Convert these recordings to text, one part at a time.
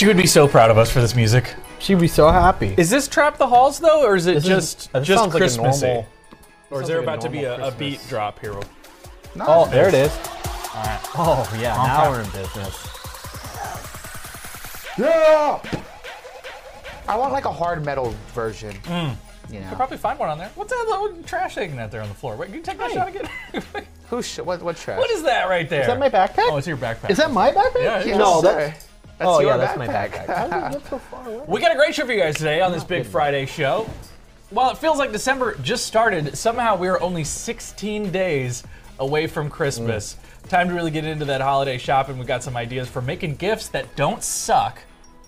She would be so proud of us for this music. She'd be so happy. Is this Trap the Halls though, or is it This is- just this just sounds like a Christmassy? normal- or is sounds there like a about to be a, normal a beat Christmas. drop here? Oh, there it is. All right. Oh yeah, Okay. now we're in business. Yeah. I want like a hard metal version. Mm. You know. I'll probably find one on there. What's that little trash hanging out there on the floor? Wait, can you take that shot again? Who? Sh- what? What trash? what is that right there? Is that my backpack? Oh, it's your backpack. Is that my backpack? Yeah, Yes, no, that's. That's oh your yeah, that's my backpack. backpack. How did you get so far away? We got a great show for you guys today on this oh, Big Friday show. While it feels like December just started, somehow we are only 16 days away from Christmas. Mm. Time to really get into that holiday shopping. We've got some ideas for making gifts that don't suck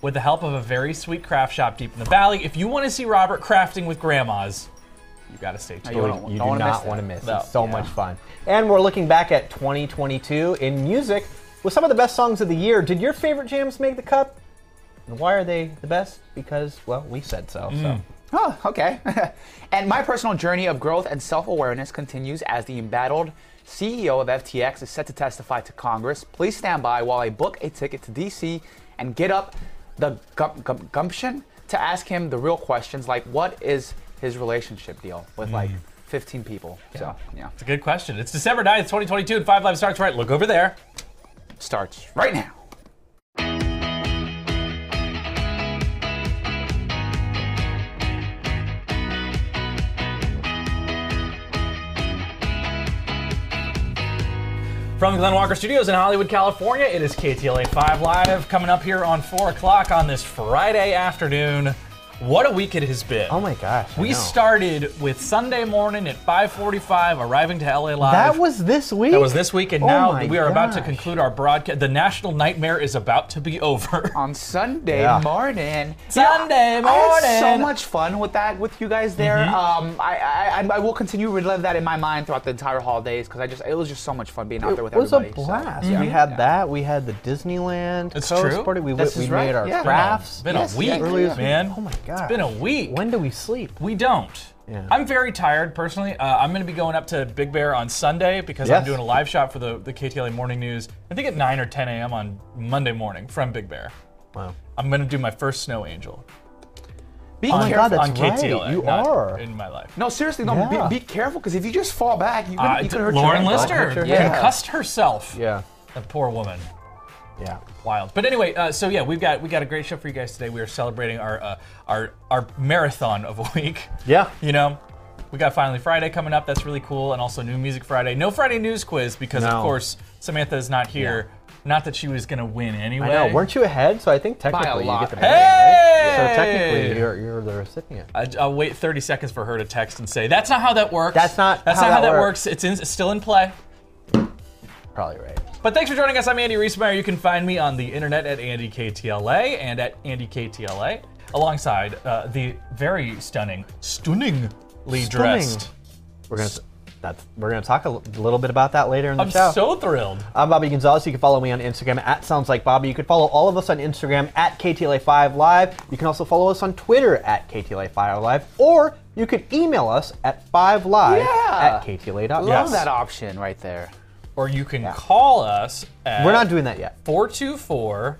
with the help of a very sweet craft shop deep in the valley. If you want to see Robert crafting with grandmas, you got to stay tuned. You You, don't- you don't do wanna miss not that. want to miss. No. It's so Yeah. much fun. And we're looking back at 2022 in music with some of the best songs of the year. Did your favorite jams make the cut? And why are they the best? Because, well, we said so. So mm. Oh, okay. and my personal journey of growth and self-awareness continues as the embattled CEO of FTX is set to testify to Congress. Please stand by while I book a ticket to DC and get up the gum- gum- gumption to ask him the real questions like what is his relationship deal with like mm. 15 people. So, yeah. It's a good question. It's December 9th, 2022, and 5 Live starts right. Look over there. Starts right now. From Glenn Walker Studios in Hollywood, California, it is KTLA 5 Live coming up here on 4 o'clock on this Friday afternoon. What a week it has been. Oh my gosh. I We know. started with Sunday morning at 5:45, arriving to LA Live. That was this week? that was this week, and Oh now we are about to conclude our broadcast. The national nightmare is about to be over. on Sunday Yeah. morning. Sunday morning. I had so much fun with that with you guys there. Um, I, I I I will continue to relive that in my mind throughout the entire holidays because I just it was just so much fun being out there with everybody. It was a everybody. so, blast. yeah. We had that. We had the Disneyland It's coast true. party. We, This we is made right, our yeah. crafts. Been Yes, a week, yeah, Earlier man. Oh my god. It's been a week. When do we sleep? We don't. Yeah. I'm very tired personally. Uh, I'm going to be going up to Big Bear on Sunday because I'm doing a live shot for the, the KTLA Morning News. I think at 9 or 10 a.m. on Monday morning from Big Bear. Wow. I'm going to do my first snow angel Be Oh careful. God, that's on right. KTLA. You not are. in my life. no, seriously, no. Yeah. Be, be careful because if you just fall back, you could, Uh, you could hurt Lauren your. Lister your Yeah. concussed herself. Yeah. That poor woman. Yeah. Wild. But anyway, uh, so yeah, we've got we got a great show for you guys today. We are celebrating our uh, our our marathon of a week. Yeah. You know, we got Finally Friday coming up. That's really cool, and also New Music Friday. No Friday news quiz because of No. course Samantha is not here. Not that she was gonna win anyway. I know. Weren't you ahead? So I think technically you lot. get the Hey! So technically you're, you're the recipient. I, I'll wait 30 seconds for her to text and say that's not how that works. That's not That's how not how that that works." works. It's, in, it's still in play. Probably right. But thanks for joining us. I'm Andy Riesmeyer. You can find me on the internet at AndyKTLA and at AndyKTLA, alongside uh, the very stunning, stunningly dressed. We're gonna that's we're gonna talk a little bit about that later in the show. I'm so thrilled. I'm Bobby Gonzalez. You can follow me on Instagram at Sounds Like Bobby. You can follow all of us on Instagram at KTLA5 Live. You can also follow us on Twitter at KTLA5 Live, or you could email us at 5live Yeah. at KTLA.net. Love Yes. that option right there. Or you can call us at We're not doing that yet. 424.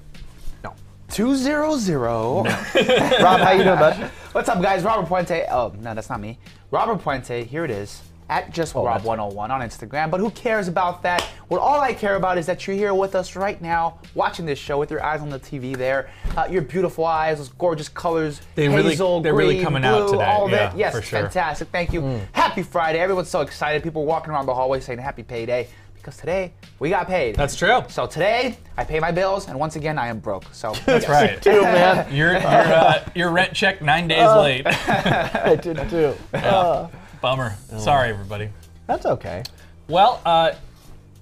No. Two zero zero. Rob, how you doing, bud? What's up, guys? Robert Puente. Oh no, that's not me. Robert Puente. Here it is. At just Oh, Rob101 on Instagram. But who cares about that? What all I care about is that you're here with us right now, watching this show with your eyes on the TV. There, uh, your beautiful eyes, those gorgeous colors. They really. They're really green, coming out today. All Yeah, that. Yes, for sure. fantastic. Thank you. Happy Friday. Everyone's so excited. People walking around the hallway saying Happy Payday because today we got paid. That's true. So today I pay my bills, and once again I am broke. So That's right. Too, man. Your your, uh, your rent check nine days late. I did too. Uh, Bummer. Sorry, everybody. that's okay. Well, uh,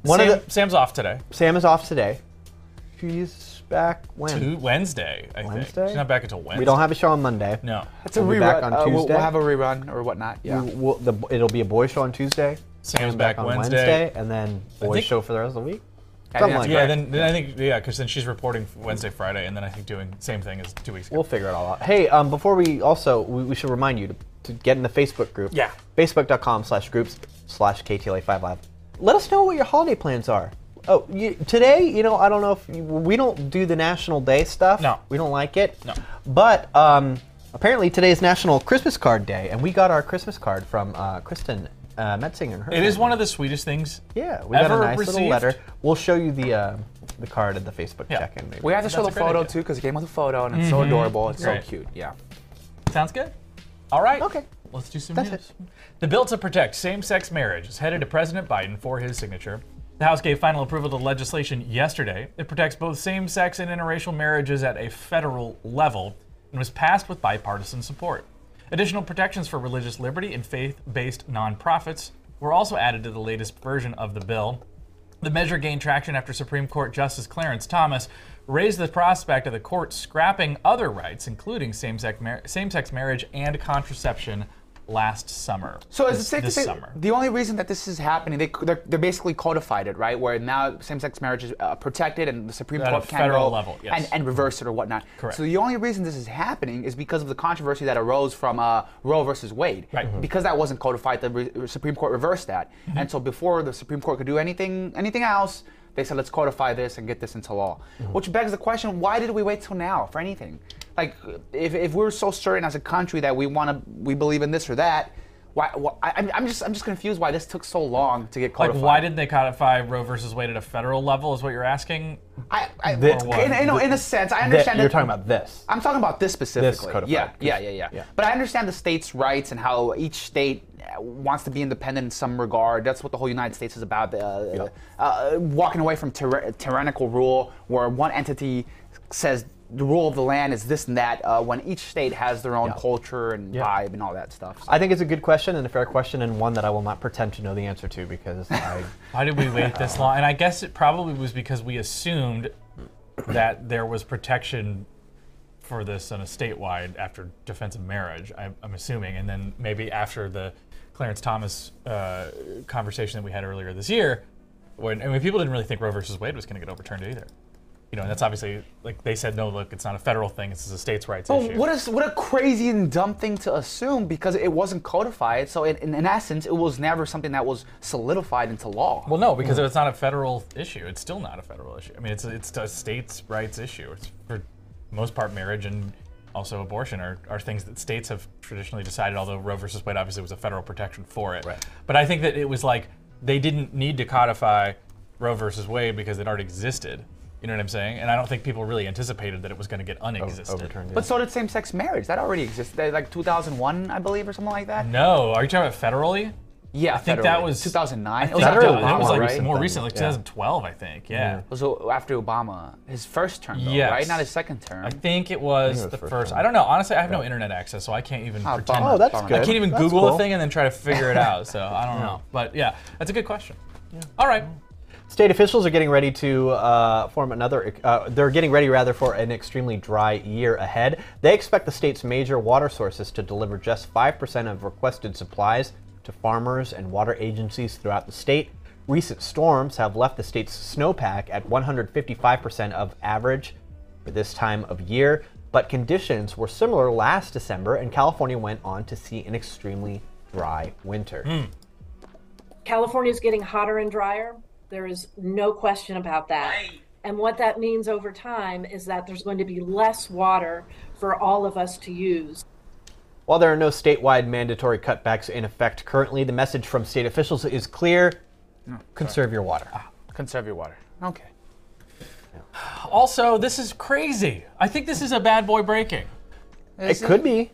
One Sam, of the- Sam's off today. Sam is off today. She's back when? To Wednesday, I think. Wednesday? She's not back until Wednesday. We don't have a show on Monday. No. it's a We'll be rerun. back on uh, we'll- Tuesday. We'll have a rerun or whatnot. Yeah. We- we'll- the, it'll be a boy show on Tuesday. Sam's back, on Wednesday. and then boy think- show for the rest of the week. Something like Yeah, that. then, then I think yeah, because then she's reporting Wednesday, Friday, and then I think doing same thing as two weeks ago. We'll figure it all out. Hey, um, before we also, we, we should remind you to, to get in the Facebook group. Yeah. Facebook.com slash groups slash KTLA5 Live. Let us know what your holiday plans are. Oh, you, today, you know, I don't know if you, we don't do the National Day stuff. No. we don't like it. No. But um, apparently today is National Christmas Card Day, and we got our Christmas card from uh, Kristen uh, Metzinger. and her It is family. one of the sweetest things. Yeah, we got ever a nice little received. letter. We'll show you the uh, the card at the Facebook Yeah. check-in. maybe. We have to show That's the a great photo idea. too because it came with a photo and it's so adorable. It's Great. so cute. Yeah. Sounds good. All right. Okay. Let's do some That's news. The bill to protect same-sex marriage is headed to President Biden for his signature. The House gave final approval to the legislation yesterday. It protects both same-sex and interracial marriages at a federal level and was passed with bipartisan support. Additional protections for religious liberty and faith-based nonprofits were also added to the latest version of the bill. The measure gained traction after Supreme Court Justice Clarence Thomas raised the prospect of the court scrapping other rights, including same-sex, mar- same-sex marriage and contraception, last summer. So is it this, safe to say summer? the only reason that this is happening, they, they're, they're basically codified it, right? Where now same-sex marriage is uh, protected and the Supreme At Court can federal go level, yes. and, and reverse it or whatnot. Correct. So the only reason this is happening is because of the controversy that arose from uh, Roe versus Wade. Right. Mhm. Because that wasn't codified, the re- Supreme Court reversed that. Mm-hmm. And so before the Supreme Court could do anything anything else, they said let's codify this and get this into law. Mm-hmm. Which begs the question: Why did we wait till now for anything? Like, if, if we're so certain as a country that we want to, we believe in this or that. Why, why I, I'm- I'm just I'm just confused why this took so long to get codified. Like, why didn't they codify Roe versus Wade at a federal level? Is what you're asking? I, I, The- in, in, a- in a sense I That- understand you're that- talking about this. I'm talking about this specifically. This codified, yeah, 'cause- yeah, yeah, yeah, yeah. But I understand the states' rights and how each state uh, wants to be independent in some regard. That's what the whole United States is about. Uh, uh, walking away from tyra- tyrannical rule, where one entity says the rule of the land is this and that, uh, when each state has their own Yeah. culture and Yeah. vibe and all that stuff. So- I think it's a good question and a fair question, and one that I will not pretend to know the answer to because I. Why did we wait this long? And I guess it probably was because we assumed that there was protection for this on a statewide after defense of marriage. I, I'm assuming, and then maybe after the Clarence Thomas uh, conversation that we had earlier this year, when I mean people didn't really think Roe versus Wade was going to get overturned either. You know, and that's obviously like they said, no, look, it's not a federal thing. This is a states' rights Oh, issue. what is what a crazy and dumb thing to assume because it wasn't codified. So in, in, in essence, it was never something that was solidified into law. Well, no, because if it's not a federal issue, it's still not a federal issue. I mean, it's a, it's a states' rights issue. It's for most part marriage and also abortion are, are things that states have traditionally decided. Although Roe versus Wade obviously was a federal protection for it. Right. But I think that it was like they didn't need to codify Roe versus Wade because it already existed. You know what I'm saying? And I don't think people really anticipated that it was going to get unexisted. overturned. But so did same-sex marriage. That already existed, like 2001, I believe, or something like that. No, are you talking about federally? Yeah, I think that was 2009. It was think after Federally, that, that was like right? more recent, like Yeah. 2012, I think. Yeah. It was uh, after Obama, his first term, though, Yes. right? Not his second term. I think it was it was the first first. I don't know. Honestly, I have no internet access, so I can't even Oh, pretend. Oh, that's Bummer. good. I can't even That's Google cool. a thing and then try to figure it out. So I don't know. But yeah, that's a good question. All right. State officials are getting ready to uh, form another. Uh, they're getting ready rather for an extremely dry year ahead. They expect the state's major water sources to deliver just five percent of requested supplies to farmers and water agencies throughout the state. Recent storms have left the state's snowpack at 155 percent of average for this time of year. But conditions were similar last December, and California went on to see an extremely dry winter. California is getting hotter and drier. There is no question about that. And what that means over time is that there's going to be less water for all of us to use. While there are no statewide mandatory cutbacks in effect currently, the message from state officials is clear conserve your water. Ah, conserve your water. Okay. Also, this is crazy. I think this is a bad boy breaking. It could be.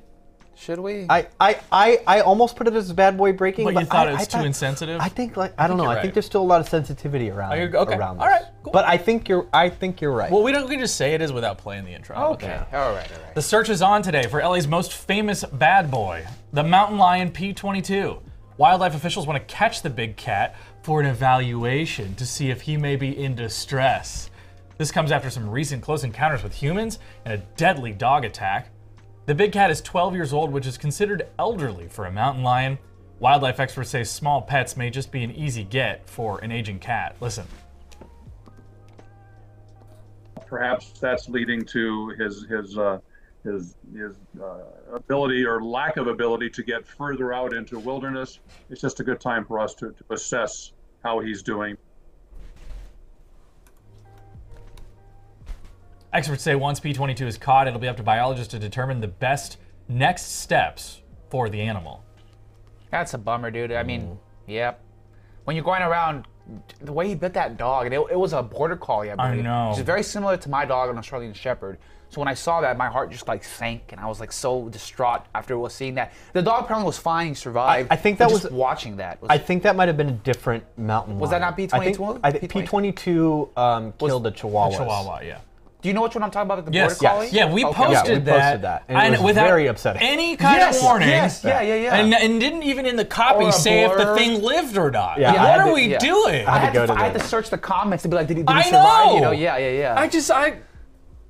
Should we? I, I, I, I almost put it as bad boy breaking. But But, you thought I, it was I too thought- insensitive? I think like I, don't know. you're I right. think there's still a lot of sensitivity around. you- okay. Around All this. right, cool. But I think you're I think you're right. Well, we don't we can just say it is without playing the intro. How okay. All right. All right. The search is on today for LA's most famous bad boy, the mountain lion P22. Wildlife officials want to catch the big cat for an evaluation to see if he may be in distress. This comes after some recent close encounters with humans and a deadly dog attack. The big cat is 12 years old, which is considered elderly for a mountain lion. Wildlife experts say small pets may just be an easy get for an aging cat. Listen. perhaps that's leading to his his uh, his his uh, ability or lack of ability to get further out into wilderness. It's just a good time for us to, to assess how he's doing. Experts say once P22 is caught, it'll be up to biologists to determine the best next steps for the animal. That's a bummer, dude. I Mm. mean, yep. When you're going around, the way he bit that dog, and it, it was a border collie, I believe. know. Which is very similar to my dog, an Australian Shepherd. So when I saw that, my heart just like sank, and I was like so distraught after seeing that. The dog apparently was fine, he survived. I- I think but that just was- watching that. Was, I think that might have been a different mountain Was that not I P22? I think P22 um, killed a chihuahua. Chihuahua, yeah. Do you know which one I'm talking about? At the Yes, border collie? yeah, we Okay. posted, Yeah, we posted that, that, and it was without very upsetting. Any kind Yes, of warning, yes, yeah, yeah, yeah. and, and didn't even in the copy Or a say if the thing lived or not. Yeah, I what are to- we yeah. doing? I I had had, to go to, to I had to search the comments to be like, did he, did he I survive? You know. know, yeah, yeah, yeah. I just I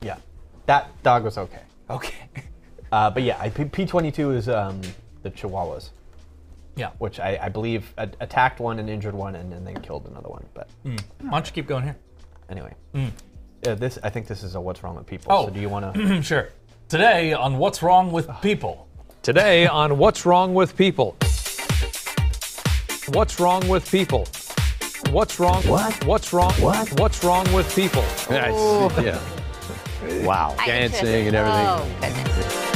Yeah, that dog was okay. okay. Uh, but yeah, P twenty two is um, the chihuahuas, yeah. which I, I believe a- attacked one and injured one, and, and then killed another one. But Why don't you keep going here? anyway, uh, this I think this is a what's wrong with people. Oh. So do you want to? Sure. Today on What's Wrong with People. Today on What's Wrong with People. What's wrong with people? What's wrong? What? What's wrong? What? What's wrong with people? That's- yeah. wow. Dancing and everything. Oh, goodness.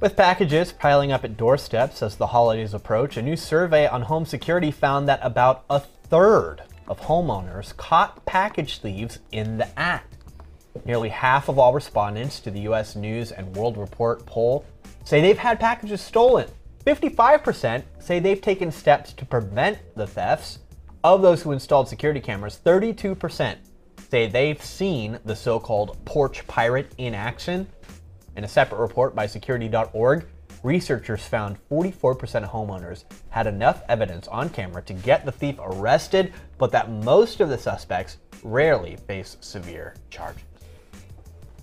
With packages piling up at doorsteps as the holidays approach, a new survey on home security found that about a third of homeowners caught package thieves in the act. Nearly half of all respondents to the US News and World Report poll say they've had packages stolen. 55% say they've taken steps to prevent the thefts. Of those who installed security cameras, 32% say they've seen the so called porch pirate in action. In a separate report by security.org, researchers found 44% of homeowners had enough evidence on camera to get the thief arrested, but that most of the suspects rarely face severe charges.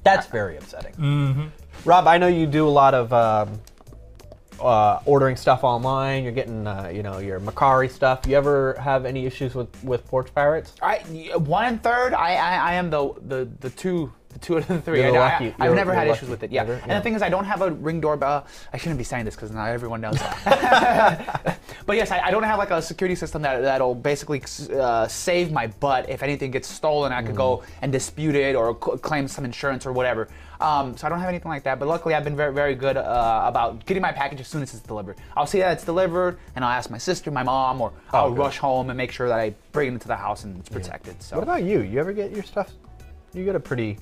That's very upsetting. Rob, I know you do a lot of um, uh, ordering stuff online. You're getting, uh, you know, your Macari stuff. You ever have any issues with with porch pirates? I one and third. I I, I am the, the the two the two out of the 3 You're I, lucky- I, have never had lucky. issues with it. Yeah. Never? And Yeah. the thing is, I don't have a ring doorbell. I shouldn't be saying this because not everyone knows that. but yes, I, I don't have like a security system that that'll basically uh, save my butt if anything gets stolen. I could go Mm. and dispute it or c- claim some insurance or whatever. Um, so I don't have anything like that. But luckily, I've been very very good uh, about getting my package as soon as it's delivered. I'll see that it's delivered, and I'll ask my sister, my mom, or I'll Oh, good. rush home and make sure that I bring it into the house and it's protected. So. What about you? You ever get your stuff? You get a pretty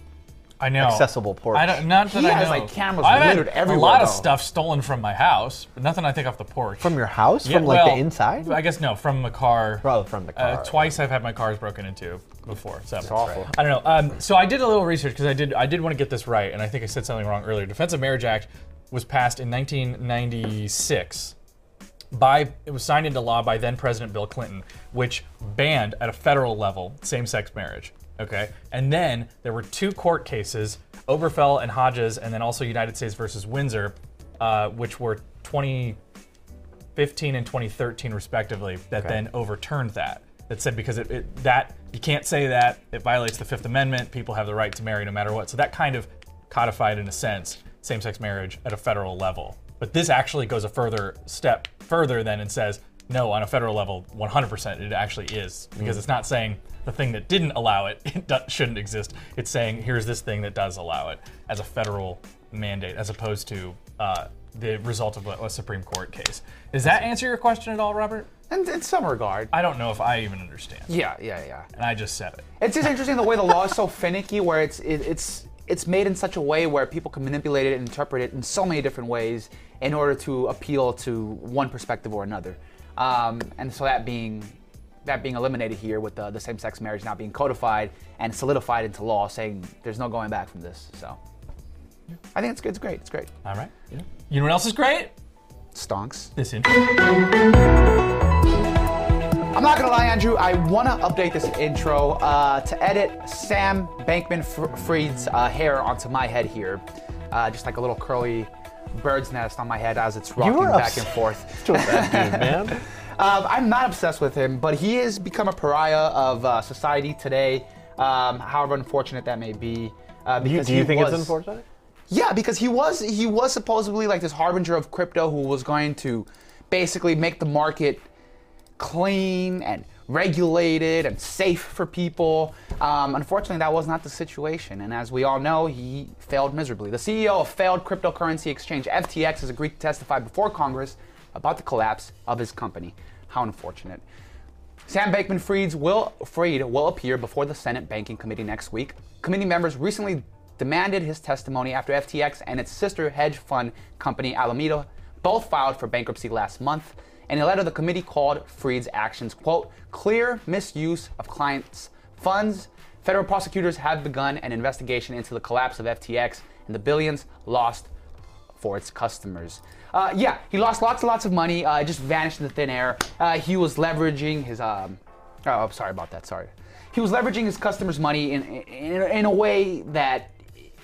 I know. accessible porch. I don't, not that He I has, know. like, cameras I've had littered a everywhere, lot of though. stuff stolen from my house, but nothing I think off the porch. from your house, Yeah, from like well, the inside. I guess no, from the car. Oh, from the Uh, car. twice I've had my cars broken into before. So awful. I don't know. Um, so I did a little research because I did I did want to get this right, and I think I said something wrong earlier. Defense of Marriage Act was passed in 1996 by it was signed into law by then President Bill Clinton, which banned at a federal level same-sex marriage. Okay, and then there were two court cases, Obergefell and Hodges, and then also United States versus Windsor, uh, which were 2015 and 2013 respectively, that then overturned that. That said because it, it that you can't say that it violates the Fifth Amendment. People have the right to marry no matter what. So that kind of codified in a sense same-sex marriage at a federal level. But this actually goes a further step further than and says no on a federal level 100% it actually is because it's not saying the thing that didn't allow it, it shouldn't exist. It's saying here's this thing that does allow it as a federal mandate as opposed to uh, the result of a, a Supreme Court case. Does that answer your question at all, Robert? in, in some regard. I don't know if I even understand. Yeah, yeah, yeah. And I just said it. It's just interesting the way the law is so finicky, where it's it, it's it's made in such a way where people can manipulate it and interpret it in so many different ways in order to appeal to one perspective or another. Um, and so that being that being eliminated here with the, the same-sex marriage now being codified and solidified into law, saying there's no going back from this. So I think it's good. It's great. It's great. All right. You know what else is great? Stonks. This intro. I'm not gonna lie, Andrew. I want to update this intro uh, to edit Sam Bankman-Fried's uh, hair onto my head here, uh, just like a little curly bird's nest on my head as it's rocking back and forth. with that dude, man. Um, I'm not obsessed with him, but he has become a pariah of uh, society today. Um, however unfortunate that may be. Uh, Do you, because do you he think it's was- unfortunate? yeah, because he was he was supposedly like this harbinger of crypto who was going to basically make the market clean and regulated and safe for people. Um, unfortunately, that was not the situation. And as we all know, he failed miserably. The CEO of failed cryptocurrency exchange FTX has agreed to testify before Congress about the collapse of his company. How unfortunate. Sam Bankman Fried's will, Fried will appear before the Senate Banking Committee next week. Committee members recently demanded his testimony after FTX and its sister hedge fund company Alameda both filed for bankruptcy last month. In a letter, the committee called Fried's actions, quote, clear misuse of clients' funds. Federal prosecutors have begun an investigation into the collapse of FTX and the billions lost for its customers. Uh, yeah, he lost lots and lots of money. Uh, it just vanished in the thin air. Uh, he was leveraging his. Um, oh, I'm sorry about that. Sorry. He was leveraging his customers' money in, in, in a way that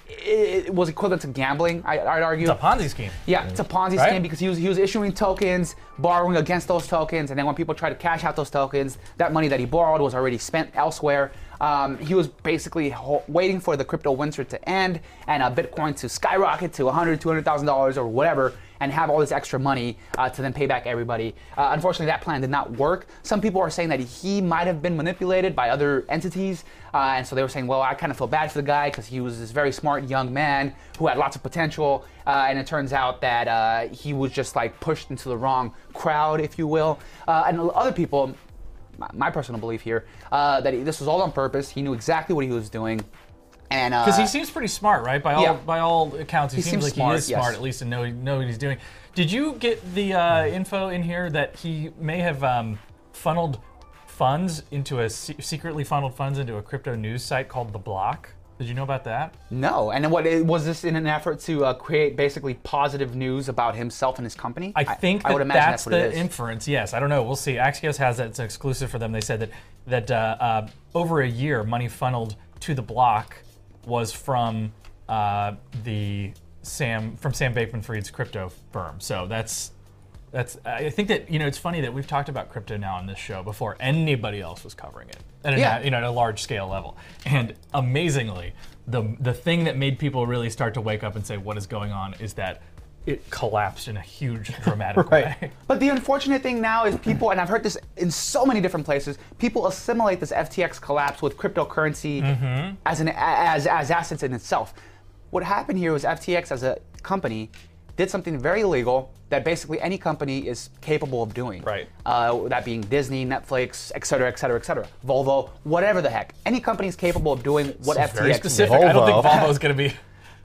it was equivalent to gambling. I, would argue. It's a Ponzi scheme. Yeah, it's a Ponzi Right? scheme because he was he was issuing tokens, borrowing against those tokens, and then when people try to cash out those tokens, that money that he borrowed was already spent elsewhere. Um, he was basically ho- waiting for the crypto winter to end and uh, Bitcoin to skyrocket to 100, 200,000 dollars or whatever, and have all this extra money uh, to then pay back everybody. Uh, unfortunately, that plan did not work. Some people are saying that he might have been manipulated by other entities, uh, and so they were saying, well, I kind of feel bad for the guy because he was this very smart young man who had lots of potential, uh, and it turns out that uh, he was just like pushed into the wrong crowd, if you will. Uh, and other people, my, personal belief here, that this was all on purpose. He knew exactly what he was doing. And Because uh, he seems pretty smart, right? By all yeah. by all accounts, he, He seems, seems like smart, he is yes. smart, at least, and know know what he's doing. Did you get the uh, info in here that he may have um, funneled funds into a se- secretly funneled funds into a crypto news site called The Block? Did you know about that? no. And what was this in an effort to uh, create basically positive news about himself and his company? I think I, that would imagine that's, that's, what the it is. inference. Yes, I don't know. We'll see. Axios has that. It's exclusive for them. They said that that uh, uh, over a year, money funneled to the block was from uh, the Sam from Sam Bankman-Fried's crypto firm. So that's that's. I think that you know it's funny that we've talked about crypto now on this show before anybody else was covering it at a, you know at a large scale level. And amazingly, the the thing that made people really start to wake up and say what is going on is that it collapsed in a huge dramatic Right. way. But the unfortunate thing now is people, and I've heard this in so many different places, people assimilate this FTX collapse with cryptocurrency Mm-hmm. as an as as assets in itself. What happened here was FTX as a company did something very illegal that basically any company is capable of doing. Right. Uh, that being Disney, Netflix, et cetera, et cetera, et cetera. Volvo, whatever the heck. Any company is capable of doing what It's FTX very did. specific. I don't think Volvo. is going to be.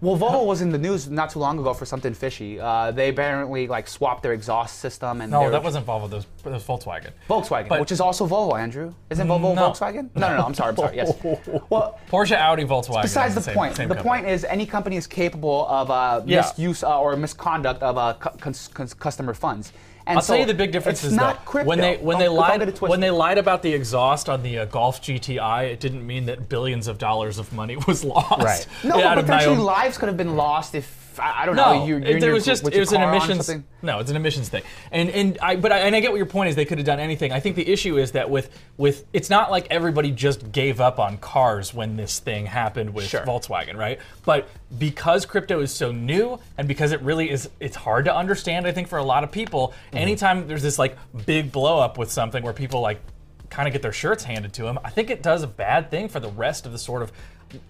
Well, Volvo was in the news not too long ago for something fishy. Uh, they apparently like swapped their exhaust system and No, that wasn't Volvo. That was, Volkswagen. Volkswagen, But- which is also Volvo, Andrew. Isn't Volvo No. Volkswagen? No, no, no. I'm sorry. I'm sorry. Yes. Well, Porsche, Audi, Volkswagen. besides the, same- point, same the company. point is any company is capable of uh, Yeah. misuse uh, or misconduct of uh, cu- cons- cons- customer funds. And I'll so tell you the big difference is not that crypto. when they when Don't- they lied when they lied about the exhaust on the uh, Golf GTI, it didn't mean that billions of dollars of money was lost. Right. no, but potentially own- lives could have been lost if I, I don't No, know. It, you're it your- was just it was an emissions. No, it's an emissions thing, and and I but I, and I get what your point is. They could have done anything. I think the issue is that with with it's not like everybody just gave up on cars when this thing happened with Sure. Volkswagen, right? But because crypto is so new, and because it really is, it's hard to understand. I think for a lot of people, Mm-hmm. anytime there's this like big blow up with something where people like kind of get their shirts handed to them, I think it does a bad thing for the rest of the sort of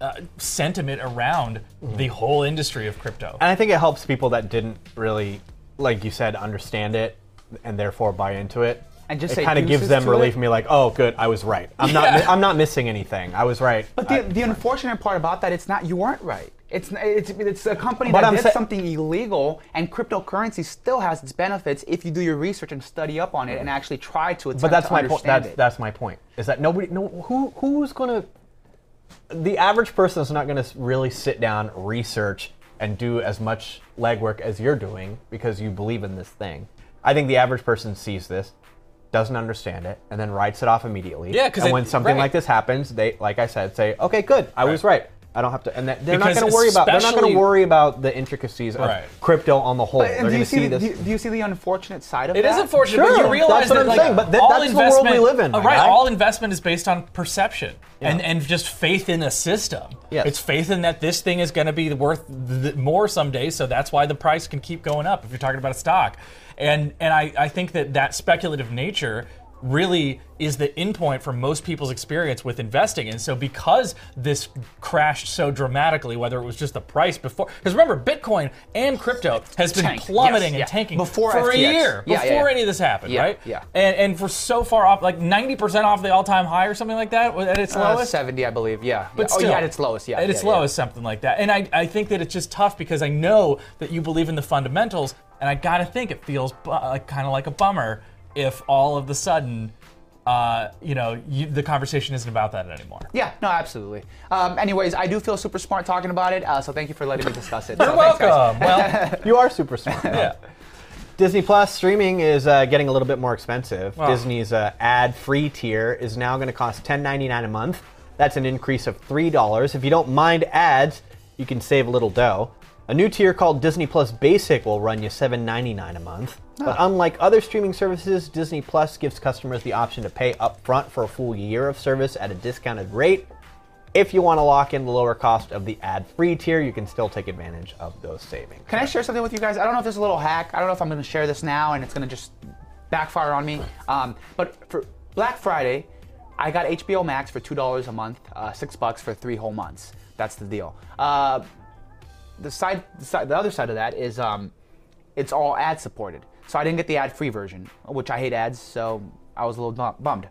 uh, sentiment around Mm-hmm. the whole industry of crypto. And I think it helps people that didn't really, like you said, understand it and therefore buy into it. And just it kind of gives them relief it. and be like, oh, good, I was right. I'm not, I'm not missing anything. I was right. But the, I- the unfortunate part about that, it's not you weren't right. It's it's, it's a company But that I'm did sa- something illegal, and cryptocurrency still has its benefits if you do your research and study up on it and actually try to attempt but that's to my point. That's that's my point. Is that nobody, no, who who's gonna, the average person is not gonna really sit down, research, and do as much legwork as you're doing because you believe in this thing. I think the average person sees this, doesn't understand it, and then writes it off immediately. Yeah, 'cause and when something right. like this happens, they, like I said, say, "Okay, good, I was right." I don't have to, and that, they're Because not going to worry about. They're not going to worry about the intricacies of Right. crypto on the whole. But- they're do you see, see the, this. do, you, see the unfortunate side of It that? is unfortunate, but Sure, you realize that's what that I'm like, saying, but that- all that's the world we investment, live in, uh, right? guy. All investment is based on perception and and just faith in a system. Yes. It's faith in that this thing is going to be worth th- more someday, so that's why the price can keep going up. If you're talking about a stock, and and I, I think that that speculative nature really is the endpoint for most people's experience with investing. And so, because this crashed so dramatically, whether it was just the price before, because remember, Bitcoin and crypto has been Tanked, plummeting yes, and yeah. tanking Before for a year, Yeah, before yeah, any of this happened, right? yeah. And and for so far off, like 90% off the all-time high or something like that at its Uh, lowest. 70, I believe. Yeah. But yeah. still, oh, yeah, at its lowest. Yeah. At its lowest, something like that. And I, I think that it's just tough because I know that you believe in the fundamentals, and I gotta think it feels bu- like kind of like a bummer if all of the sudden, uh, you know, you, the conversation isn't about that anymore. Yeah, no, absolutely. Um, anyways, I do feel super smart talking about it, uh, so thank you for letting me discuss it. You're So thanks, welcome. well, You are super smart. yeah. Disney Plus streaming is uh, getting a little bit more expensive. Oh. Disney's uh, ad-free tier is now going to cost $10.99 a month. That's an increase of $3. If you don't mind ads, you can save a little dough. A new tier called Disney Plus Basic will run you $7.99 a month. But unlike other streaming services, Disney Plus gives customers the option to pay upfront for a full year of service at a discounted rate. If you want to lock in the lower cost of the ad-free tier, you can still take advantage of those savings. Can I share something with you guys? I don't know if this is a little hack. I don't know if I'm going to share this now and it's going to just backfire on me. Um, but for Black Friday, I got HBO Max for two dollars a month, uh, six bucks for three whole months. That's the deal. Uh, the side, the side, the other side of that is um, it's all ad supported. So I didn't get the ad-free version, which I hate ads. So I was a little bum- bummed.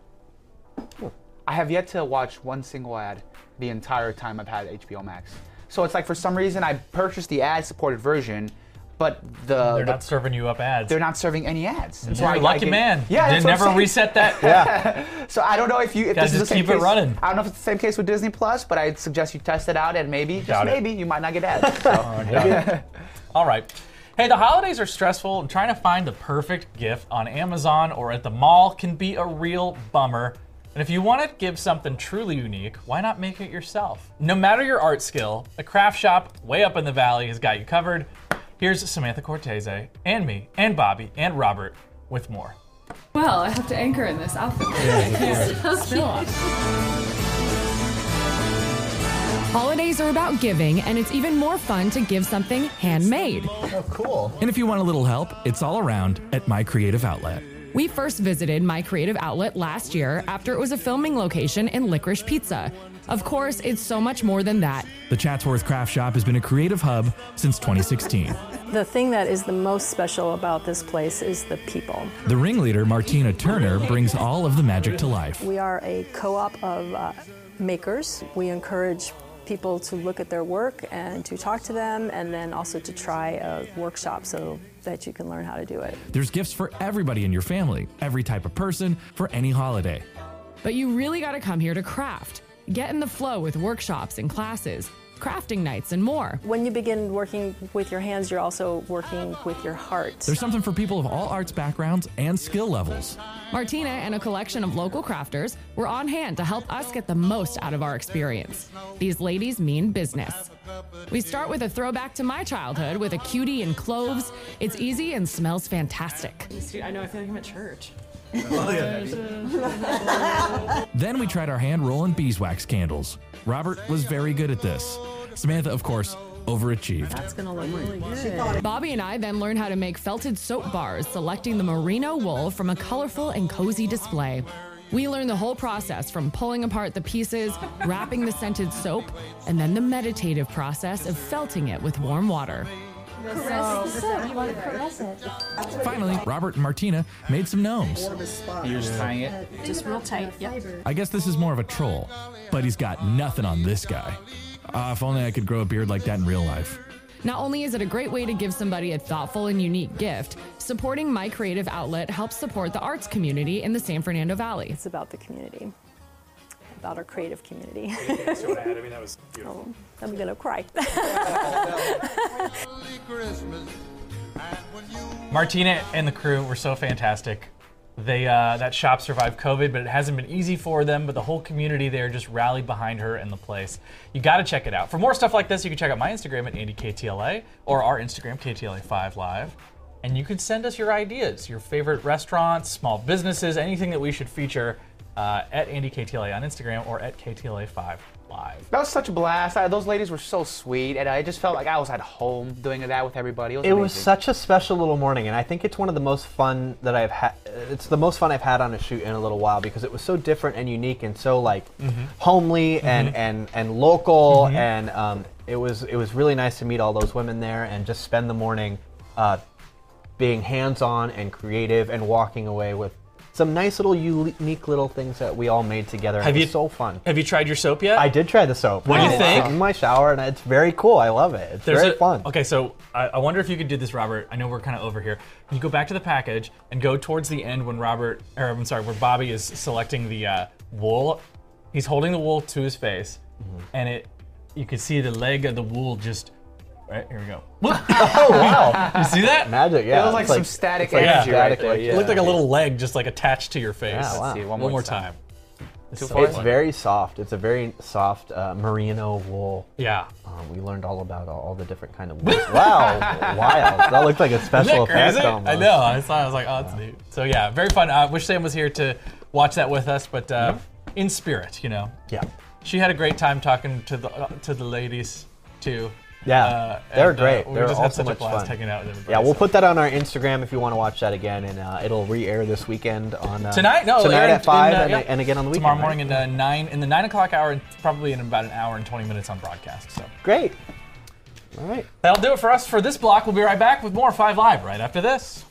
I have yet to watch one single ad the entire time I've had HBO Max. So it's like for some reason I purchased the ad-supported version, but the They're the- not serving you up ads. they're not serving any ads. And You're I- a I lucky get- man. Yeah, Did never reset that. yeah. So I don't know if you if this is the same keep it case. running. I don't know if it's the same case with Disney Plus, but I'd suggest you test it out and maybe, just it. maybe, you might not get ads. So. Oh, All right. Hey, the holidays are stressful, and trying to find the perfect gift on Amazon or at the mall can be a real bummer. And if you want to give something truly unique, why not make it yourself? No matter your art skill, a craft shop way up in the valley has got you covered. Here's Samantha Cortese, and me, and Bobby, and Robert with more. Well, I have to anchor in this outfit. Spill on. Holidays are about giving, and it's even more fun to give something handmade. Oh, cool. And if you want a little help, it's all around at My Creative Outlet. We first visited My Creative Outlet last year after it was a filming location in Licorice Pizza. Of course, it's so much more than that. The Chatsworth Craft Shop has been a creative hub since 2016. The thing that is the most special about this place is the people. The ringleader, Martina Turner, brings all of the magic to life. We are a co op of uh, makers. We encourage people to look at their work and to talk to them, and then also to try a workshop so that you can learn how to do it. There's gifts for everybody in your family, every type of person, for any holiday. But you really gotta come here to craft. Get in the flow with workshops and classes, crafting nights, and more. When you begin working with your hands, you're also working with your heart. There's something for people of all arts backgrounds and skill levels. Martina and a collection of local crafters were on hand to help us get the most out of our experience. These ladies mean business. We start with a throwback to my childhood with a cutie and cloves. It's easy and smells fantastic. I know, I feel like I'm at church. Then we tried our hand rolling beeswax candles. Robert was very good at this. Samantha, of course, overachieved. It's gonna look really good. Bobby and I then learned how to make felted soap bars, selecting the merino wool from a colorful and cozy display. We learned the whole process from pulling apart the pieces, wrapping the scented soap, and then the meditative process of felting it with warm water. Finally, Robert and Martina made some gnomes. You're just tying it. Just real tight. Yep. I guess this is more of a troll, but he's got nothing on this guy. Uh, if only I could grow a beard like that in real life. Not only is it a great way to give somebody a thoughtful and unique gift, supporting My Creative Outlet helps support the arts community in the San Fernando Valley. It's about the community, about our creative community. oh, I'm going to cry. Martina and the crew were so fantastic. They uh, that shop survived COVID, but it hasn't been easy for them. But the whole community there just rallied behind her and the place. You got to check it out. For more stuff like this, you can check out my Instagram at AndyKTLA or our Instagram KTLA5 Live, and you can send us your ideas, your favorite restaurants, small businesses, anything that we should feature uh, at AndyKTLA on Instagram or at KTLA5 Live. That was such a blast. I, those ladies were so sweet, and I just felt like I was at home doing that with everybody. It was, It was such a special little morning, and I think it's one of the most fun that I've had. It's the most fun I've had on a shoot in a little while because it was so different and unique and so like homely and and and local, and um, it was it was really nice to meet all those women there and just spend the morning uh, being hands-on and creative and walking away with some nice little unique little things that we all made together. Have it you- so fun. Have you tried your soap yet? I did try the soap. What do you think? In my shower, and it's very cool. I love it. It's There's very a- fun. Okay, so I, I wonder if you could do this, Robert. I know we're kind of over here. Can you go back to the package and go towards the end when Robert, or I'm sorry, where Bobby is selecting the uh, wool? He's holding the wool to his face, Mm-hmm. and it, you can see the leg of the wool just. Right here we go. oh wow! You see that? Magic, yeah. It was like It's some static like energy right static, there, like- yeah. It looked like a little leg just like attached to your face. Yeah, wow. Let's see, one, One more time. time. It's so? It's very soft. It's a very soft uh, merino wool. Yeah. Um, we learned all about all, all the different kind of wool. wow, wild! That looked like a special that crazy? effect. I know. I saw. it, I was like, oh, that's neat. So yeah, very fun. I wish Sam was here to watch that with us, but uh, in spirit, you know. Yeah, She had a great time talking to the uh, to the ladies too. Yeah, Uh, they're and, uh, great. we they're just all had so such a much blast fun. hanging out with everybody. Yeah, we'll so- put that on our Instagram if you want to watch that again, and uh, it'll re-air this weekend on uh, tonight. No, tonight at five, in, uh, and, yeah. and again on the weekend. tomorrow right? morning in uh, nine in the nine o'clock hour, and probably in about an hour and twenty minutes on broadcast. So Great. All right. that'll do it for us for this block. We'll be right back with more Five Live right after this.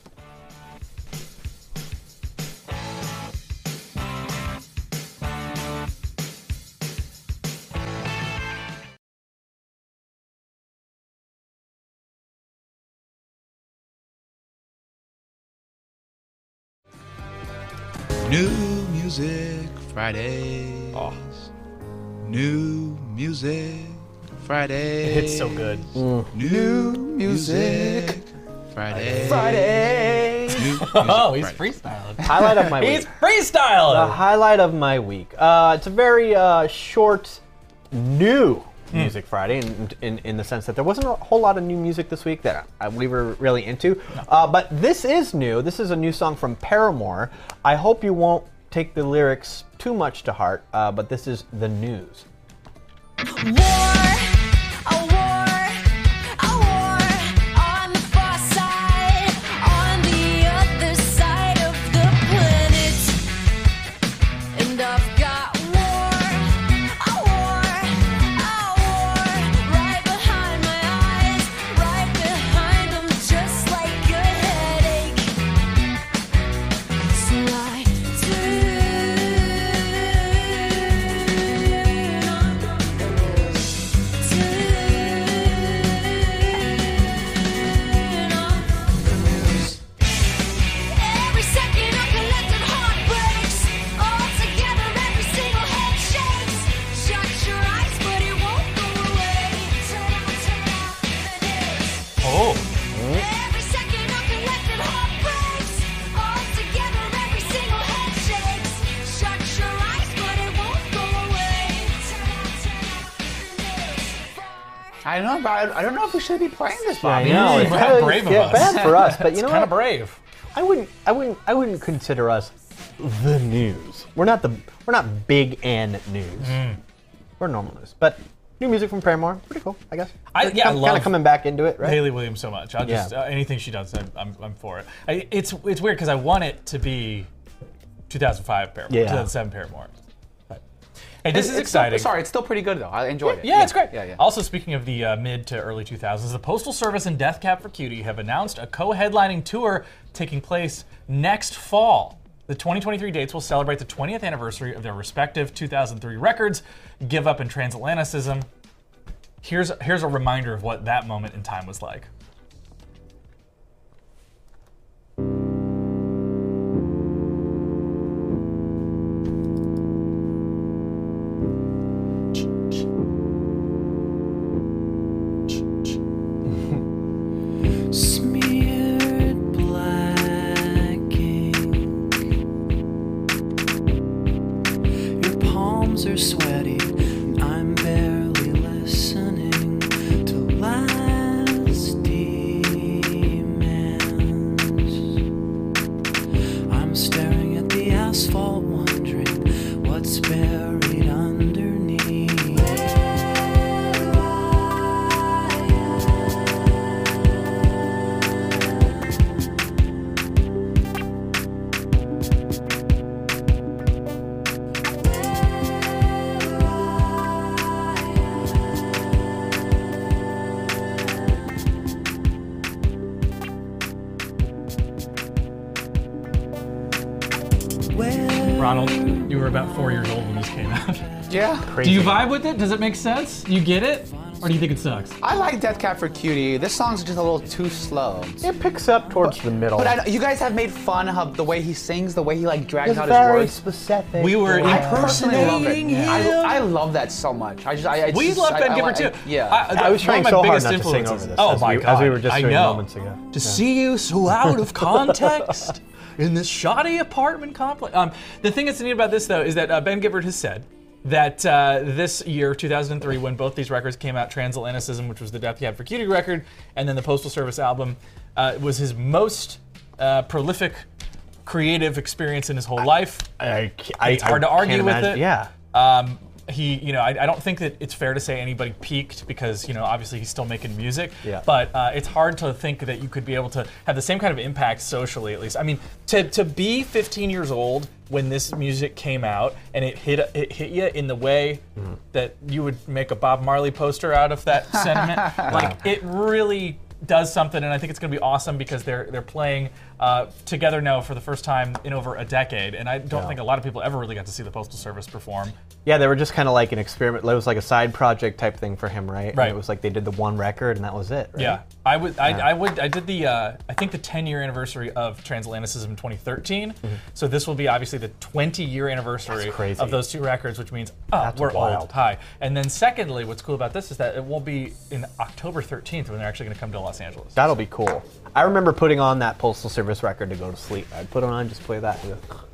Music Fridays. Oh. New Music Fridays. It hits so good. New Music Fridays. Friday. New Music Oh, he's Fridays. freestyling. Highlight of my week. He's freestyling. The highlight of my week. Uh, it's a very uh, short, new Hmm. Music Friday, in, in, in the sense that there wasn't a whole lot of new music this week that uh, we were really into. Uh, but this is new. This is a new song from Paramore. I hope you won't take the lyrics too much to heart, uh, but this is the news. Every should be playing this, I Bobby. know it's kind of brave of yeah, us. bad for us, but you know Kind of brave. I wouldn't, I wouldn't, I wouldn't consider us the news. We're not the, we're not big N news. Hmm. We're normal news, but new music from Paramore, pretty cool, I guess. I- yeah, I kind of coming back into it, right? Hayley Williams so much. I'll just Yeah. uh, anything she does, I'm, I'm, I'm for it. I, it's it's weird because I want it to be 2005 Paramore, Yeah. 2007 Paramore. Hey, this is It's still- exciting. sorry, it's still pretty good though. I enjoyed it. Yeah, it's great. Yeah, yeah. Also, speaking of the uh, mid to early 2000s, the Postal Service and Death Cab for Cutie have announced a co-headlining tour taking place next fall. The 2023 dates will celebrate the 20th anniversary of their respective 2003 records, Give Up and Transatlanticism. Here's here's a reminder of what that moment in time was like. Yeah. Do you vibe with it? Does it make sense? You get it? Or do you think it sucks? I like Death Cab for Cutie. This song's just a little too slow. It picks up towards the middle. But I, you guys have made fun of the way he sings, the way he like drags It's out his very words. specific. We were I personally love it. impersonating I, him. I love that so much. I just, I, I We just, love Ben I Gibbard too. yeah. I was trying my so hard biggest not to sing over this, Oh as my we- god! as we were just I doing know. moments ago. To Yeah. see you so out of context in this shoddy apartment complex. Um, the thing that's neat about this though is that uh, Ben Gibbard has said that uh, this year, 2003, when both these records came out, Transatlanticism, which was the Death Cab for Cutie record, and then the Postal Service album, uh, was his most uh, prolific creative experience in his whole life. I, I, it's hard to argue with imagine- it. Yeah. Um, he, you know, I, I don't think that it's fair to say anybody peaked because, you know, obviously he's still making music. Yeah. But uh, it's hard to think that you could be able to have the same kind of impact socially, at least. I mean, to, to be 15 years old when this music came out and it hit it hit you in the way Mm-hmm. that you would make a Bob Marley poster out of that sentiment, like it really does something, and I think it's going to be awesome because they're they're playing uh, together now for the first time in over a decade, and I don't Yeah. think a lot of people ever really got to see the Postal Service perform. Yeah, they were just kind of like an experiment. It was like a side project type thing for him, right? And Right. it was like they did the one record and that was it. Right? Yeah, I would. I, Yeah. I would. I did the. Uh, I think the 10 year anniversary of Transatlanticism in 2013. So this will be obviously the 20 year anniversary of those two records, which means oh, That's we're wild. old. Hi. And then secondly, what's cool about this is that it won't be in October 13th when they're actually going to come to Los Angeles. That'll be cool. I remember putting on that Postal Service record to go to sleep. I'd put it on, just play that.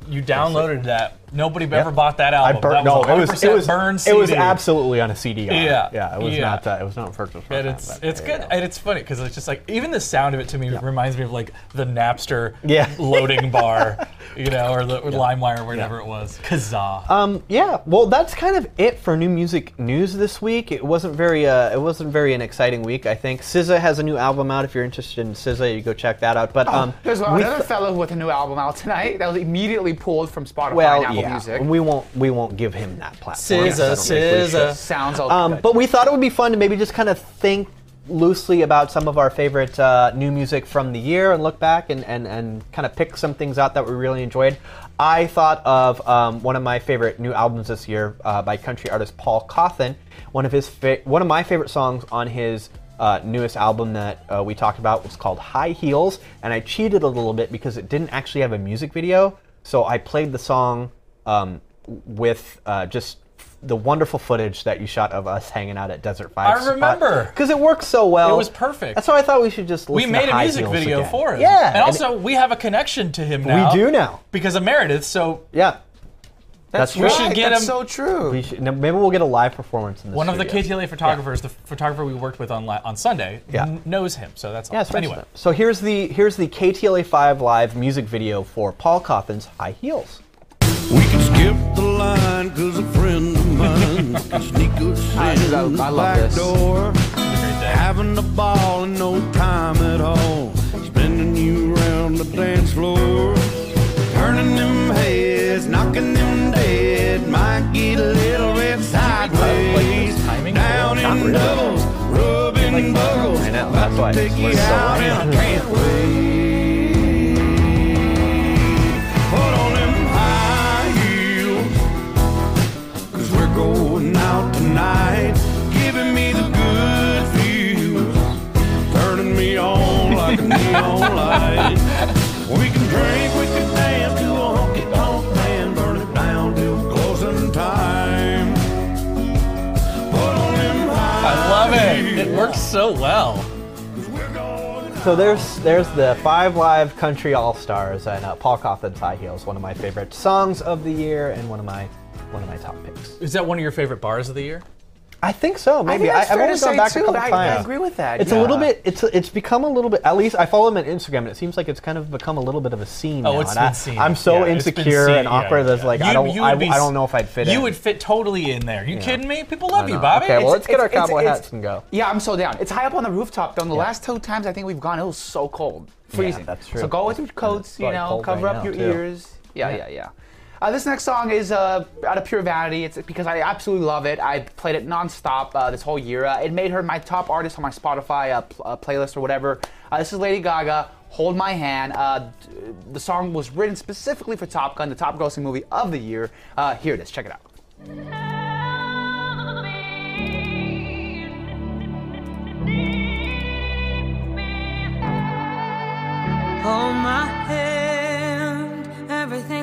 You downloaded that. Nobody Yep. ever bought that I album. burned. that No, it was it was burned it was absolutely on a CD. Yeah, yeah. It was yeah. not. Uh, it was not purchased. for And it's but it's good go. and it's funny because it's just like even the sound of it to me reminds me of like the Napster Yeah. loading bar, you know, or the or LimeWire or whatever it was. Kazaa. Um, yeah, well, that's kind of it for new music news this week. It wasn't very, uh, it wasn't very an exciting week. I think SZA has a new album out. If you're interested in SZA, you go check that out. But um, There's we another th- fellow with a new album out tonight that was immediately pulled from Spotify well, and Apple yeah, Music. we won't, we won't give him that platform. SZA, I don't think we should. SZA. Sounds all Um, good. but we thought it would be fun to maybe just kind of think loosely about some of our favorite uh, new music from the year and look back and, and, and kind of pick some things out that we really enjoyed. I thought of um, one of my favorite new albums this year uh, by country artist Paul Cauthen. One of his fa- one of my favorite songs on his uh, newest album that uh, we talked about was called High Heels, and I cheated a little bit because it didn't actually have a music video, so I played the song um, with uh, just the wonderful footage that you shot of us hanging out at Desert Five. I remember. because it worked so well. It was perfect. That's why I thought we should just. we made to a High music video again. for him. Yeah, and also we have a connection to him we do now. because of Meredith. So Yeah, That's, we right. should get That's him- so true. we should, maybe we'll get a live performance in this. one of the studio. KTLA photographers, the photographer we worked with on li- on Sunday, Yeah. n- knows him. So that's Yeah, it's anyway. anyway. So here's the here's the KTLA Five live music video for Paul Cauthen's High Heels. We can skip the line cause a friend of mine can sneak us I- in I- I the back this. door. Having a ball and no time at all. Spinning you around the dance floor. Turning them heads, knocking them dead. Might get a little bit sideways. Down in doubles, rubbing buggles. I know, that's why Take you out and I can't wait. Light. We can drink, we can dance to a honky tonk man. Burn it down till closing time. Put on them I love it. It works so well. So there's there's the five live country all stars and uh, Paul Cauthen's High Heels, one of my favorite songs of the year and one of my one of my top picks. Is that one of your favorite bars of the year? I think so. Maybe think that's have fair only to gone say, back too. a couple I- I agree with that, It's a little bit. It's it's become a little bit. At least I follow him on Instagram, and it seems like it's kind of become a little bit of a scene. Oh, now, it's and been I, seen. I'm so Yeah, insecure seen, and yeah, awkward. That's yeah. like I don't. I, be I don't know if I'd fit You in. would fit totally in there. You kidding me? People love you. Bobby. Okay, well, let's get our cowboy hats and go. Yeah, I'm so down. It's high up on the rooftop. Though. The last two times I think we've gone, it was so cold, freezing. that's true. So go with your coats, you know, cover up your ears. Yeah, Yeah. yeah, yeah. Uh, this next song is uh, out of pure vanity. It's because I absolutely love it. I played it nonstop uh, this whole year. Uh, it made her my top artist on my Spotify uh, pl- uh, playlist or whatever. Uh, this is Lady Gaga. Hold My Hand. Uh, d- the song was written specifically for Top Gun, the top grossing movie of the year. Uh, here it is. Check it out. Hold my hand, everything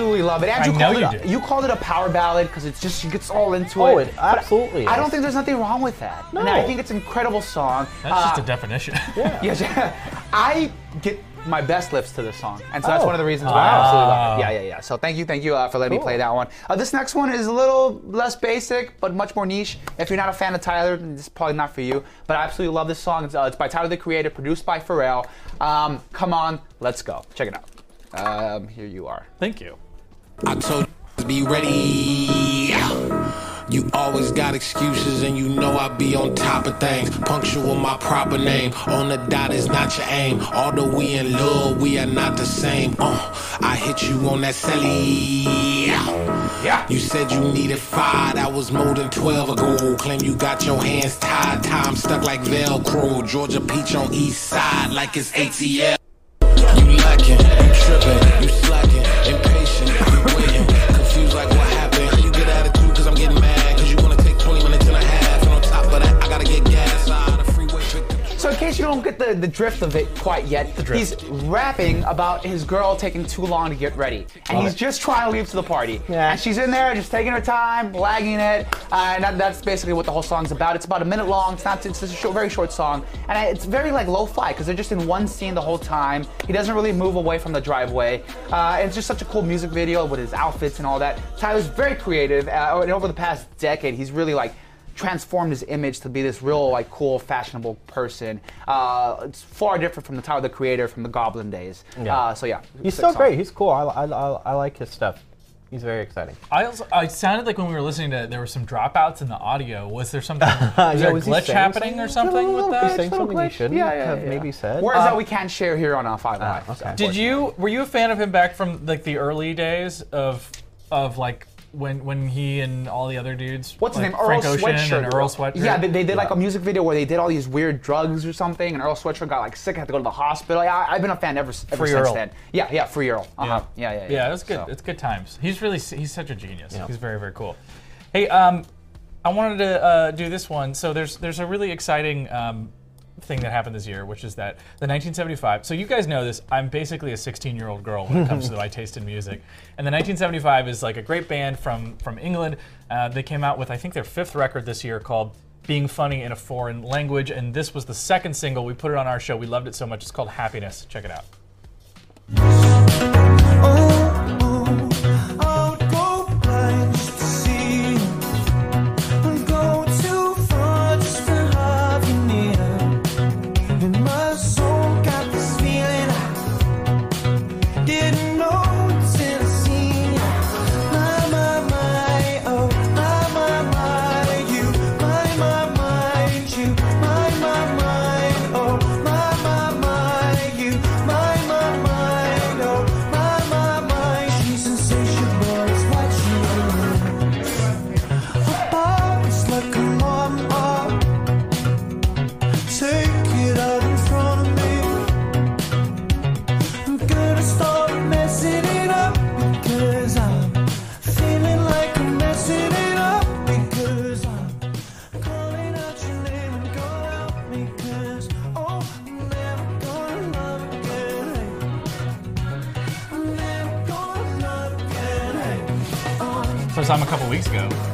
absolutely love it. And I you know called you it a, do. you called it a power ballad because it's just she gets all into Oh, it. it absolutely I is. don't think there's nothing wrong with that. And No. I think it's an incredible song. That's Uh, just a definition. Yes, I get my best lifts to this song, and so that's Oh. one of the reasons why I absolutely love it. Yeah, yeah, yeah. So thank you, thank you uh, for letting me play that one. Uh, this next one is a little less basic, but much more niche. If you're not a fan of Tyler, then this is probably not for you. But I absolutely love this song. It's, uh, it's by Tyler the Creator, produced by Pharrell. Um, come on, let's go. Check it out. Um, here you are. Thank you. I told you to be ready. You always got excuses, and you know I be on top of things. Punctual my proper name. On the dot is not your aim. Although we in love, we are not the same. Uh, I hit you on that celly. Yeah. You said you needed five, that was more than 12 ago. Claim you got your hands tied, time stuck like Velcro. Georgia Peach on east side like it's ATL. You lacking, the, drift of it quite yet, he's rapping about his girl taking too long to get ready. And Love he's it. just trying to leave to the party. Yeah. And she's in there just taking her time, lagging it. Uh, and that, that's basically what the whole song's about. It's about a minute long. It's not. It's a short, very short song. And it's very like lo-fi because they're just in one scene the whole time. He doesn't really move away from the driveway. Uh, it's just such a cool music video with his outfits and all that. Tyler's very creative. Uh, and over the past decade, he's really like transformed his image to be this real like cool fashionable person uh, it's far different from the Tyler the Creator from the Goblin days Yeah. uh, so yeah He's sick still great. He's cool. I, I, I, I like his stuff. He's very exciting. I also, I sounded like when we were listening to there were some dropouts in the audio. Was there something? Was Yeah, there a was he glitch saying happening or something with that? He's saying something he shouldn't yeah, yeah, have yeah. maybe said. words Uh, that we can't share here on uh, Five Live okay. Did you were you a fan of him back from like the early days of of like when when he and all the other dudes What's his like name? Earl Frank Ocean Sweatshirt. and Earl Sweatshirt? Yeah, they, they did like a music video where they did all these weird drugs or something, and Earl Sweatshirt got like sick, and had to go to the hospital. Yeah, I, I've been a fan ever, ever Free since Earl. then. Yeah, yeah, Free Earl. Uh-huh. Yeah, yeah, yeah. Yeah, it was good. So- It's good times. He's really he's such a genius. Yeah. He's very very cool. Hey, um, I wanted to uh, do this one. So there's there's a really exciting um, thing that happened this year, which is that the 1975. So you guys know this. I'm basically a 16 year old girl when it comes to my taste in music. And the 1975 is like a great band from from England. Uh, they came out with I think their fifth record this year called. Being funny in a foreign language, and this was the second single. We put it on our show. We loved it so much. It's called Happiness. Check it out.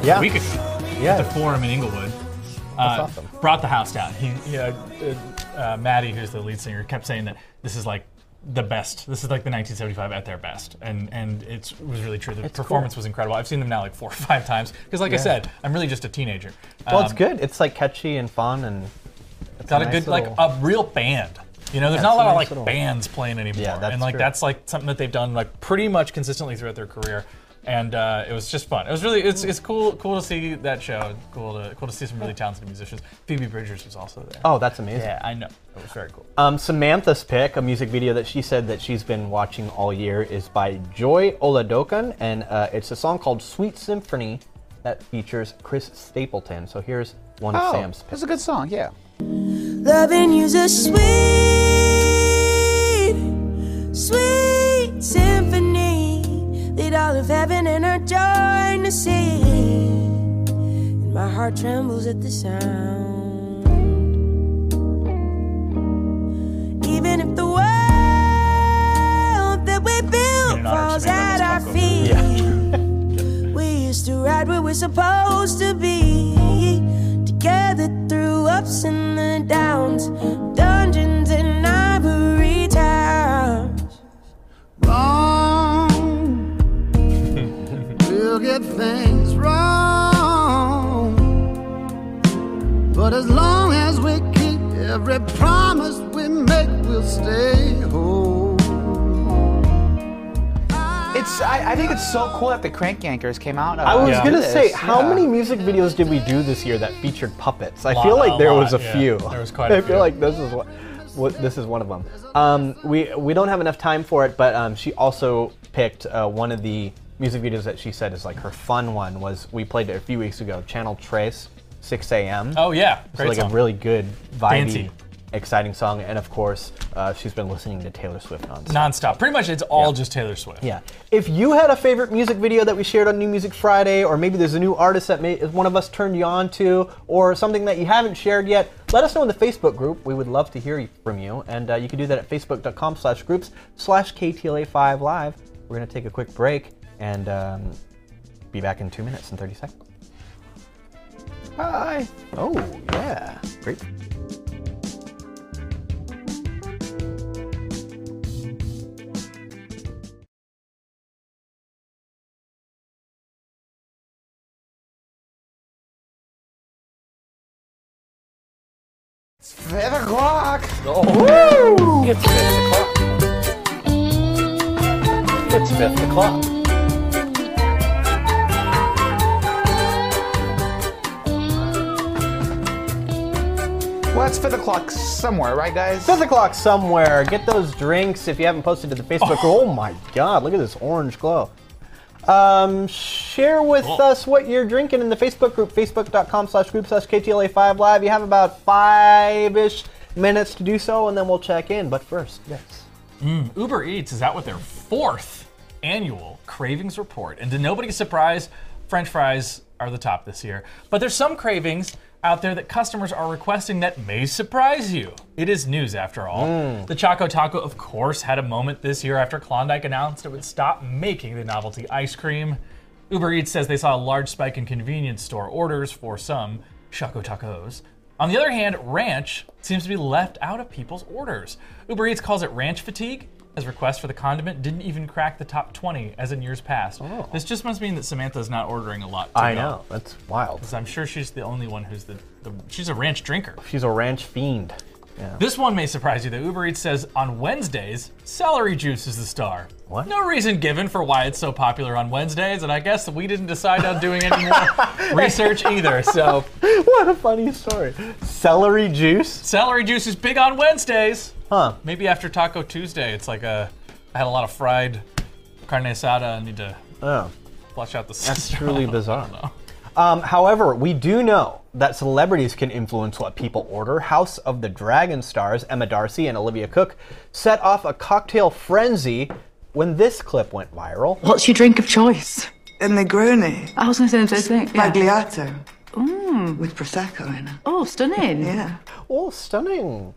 Yeah. A week ago. Yeah. At the Forum in Inglewood. uh, awesome. brought the house down. He, uh, uh, uh, Maddie, who's the lead singer, kept saying that this is like the best. This is like the 1975 at their best, and and it was really true. The It's performance cool. was incredible. I've seen them now like four or five times because, like I said, I'm really just a teenager. Well, it's Um, good. It's like catchy and fun and it's got a, nice good like a real band. You know, there's Yeah, not a lot a of nice like little- bands playing anymore, Yeah, that's and like true. that's like something that they've done like pretty much consistently throughout their career. And uh, it was just fun. It was really it's, it's cool cool to see that show. Cool to cool to see some really talented musicians. Phoebe Bridgers was also there. Oh, that's amazing. Yeah, I know. It was very cool. Um, Samantha's pick, a music video that she said that she's been watching all year, is by Joy Oladokun, and uh, it's a song called "Sweet Symphony" that features Chris Stapleton. So here's one of Oh, Sam's picks. that's a good song. Yeah. Loving you's a sweet, sweet symphony. Lead all of heaven and earth join to sing. And my heart trembles at the sound. Even if the world that we built falls at our feet, we used to ride where we're supposed to be. Together through ups and the downs, dungeons But as long as we keep every promise we make, we'll stay whole. It's. I, I think it's so cool that the Crank Yankers came out. Uh, I was to gonna this. say, how Yeah. many music videos did we do this year that featured puppets? I Lot- feel like there lot, was a yeah. few. There was quite a I few. I feel like this is what, what this is one of them. Um, we we don't have enough time for it, but um, she also picked uh, one of the music videos that she said is like her fun one was we played it a few weeks ago. Channel Tres, 6 a.m. Oh, yeah. it's Great like song. a really good vibey, Dancey. exciting song, and of course uh, she's been listening to Taylor Swift nonstop. Nonstop. Pretty much, it's all just Taylor Swift. Yeah. If you had a favorite music video that we shared on New Music Friday, or maybe there's a new artist that may, one of us turned you on to, or something that you haven't shared yet, let us know in the Facebook group. We would love to hear from you. And uh, you can do that at facebook.com slash groups slash KTLA5 Live. We're going to take a quick break and um, be back in two minutes and 30 seconds. Bye. Oh, yeah. Great. It's five o'clock. Oh. It's 5 o'clock. It's fifth o'clock. Well, it's fifth o'clock somewhere, right, guys? Fifth o'clock somewhere. Get those drinks if you haven't posted to the Facebook group. Oh my God! Look at this orange glow. Um, share with us what you're drinking in the Facebook group, facebook.com slash group slash KTLA5 Live. You have about five-ish minutes to do so, and then we'll check in. But first, yes. Mm, Uber Eats is out with their fourth annual cravings report. And to nobody's surprise, French fries are the top this year. But there's some cravings out there that customers are requesting that may surprise you. It is news after all. Mm. The Choco Taco, of course, had a moment this year after Klondike announced it would stop making the novelty ice cream. Uber Eats says they saw a large spike in convenience store orders for some Choco Tacos. On the other hand, ranch seems to be left out of people's orders. Uber Eats calls it ranch fatigue, as requests for the condiment didn't even crack the top 20 as in years past. Oh. This just must mean that Samantha's not ordering a lot. To Oh. I go. know. That's wild. 'Cause I'm sure she's the only one who's the, the she's a ranch drinker. She's a ranch fiend. Yeah. This one may surprise you. The Uber Eats says on Wednesdays, celery juice is the star. What? No reason given for why it's so popular on Wednesdays, and I guess we didn't decide on doing any more research either. So, what a funny story. Celery juice? Celery juice is big on Wednesdays. Huh. Maybe after Taco Tuesday, it's like a. I had a lot of fried carne asada. I need to Oh. flush out the That's system. truly I don't bizarre. know. Um, however, we do know that celebrities can influence what people order. House of the Dragon stars Emma Darcy and Olivia Cooke set off a cocktail frenzy when this clip went viral. What's your drink of choice? A Negroni. I was going to say the same thing. yeah. Sbagliato. Mm. With Prosecco in it. Oh, stunning. Yeah. Oh, stunning.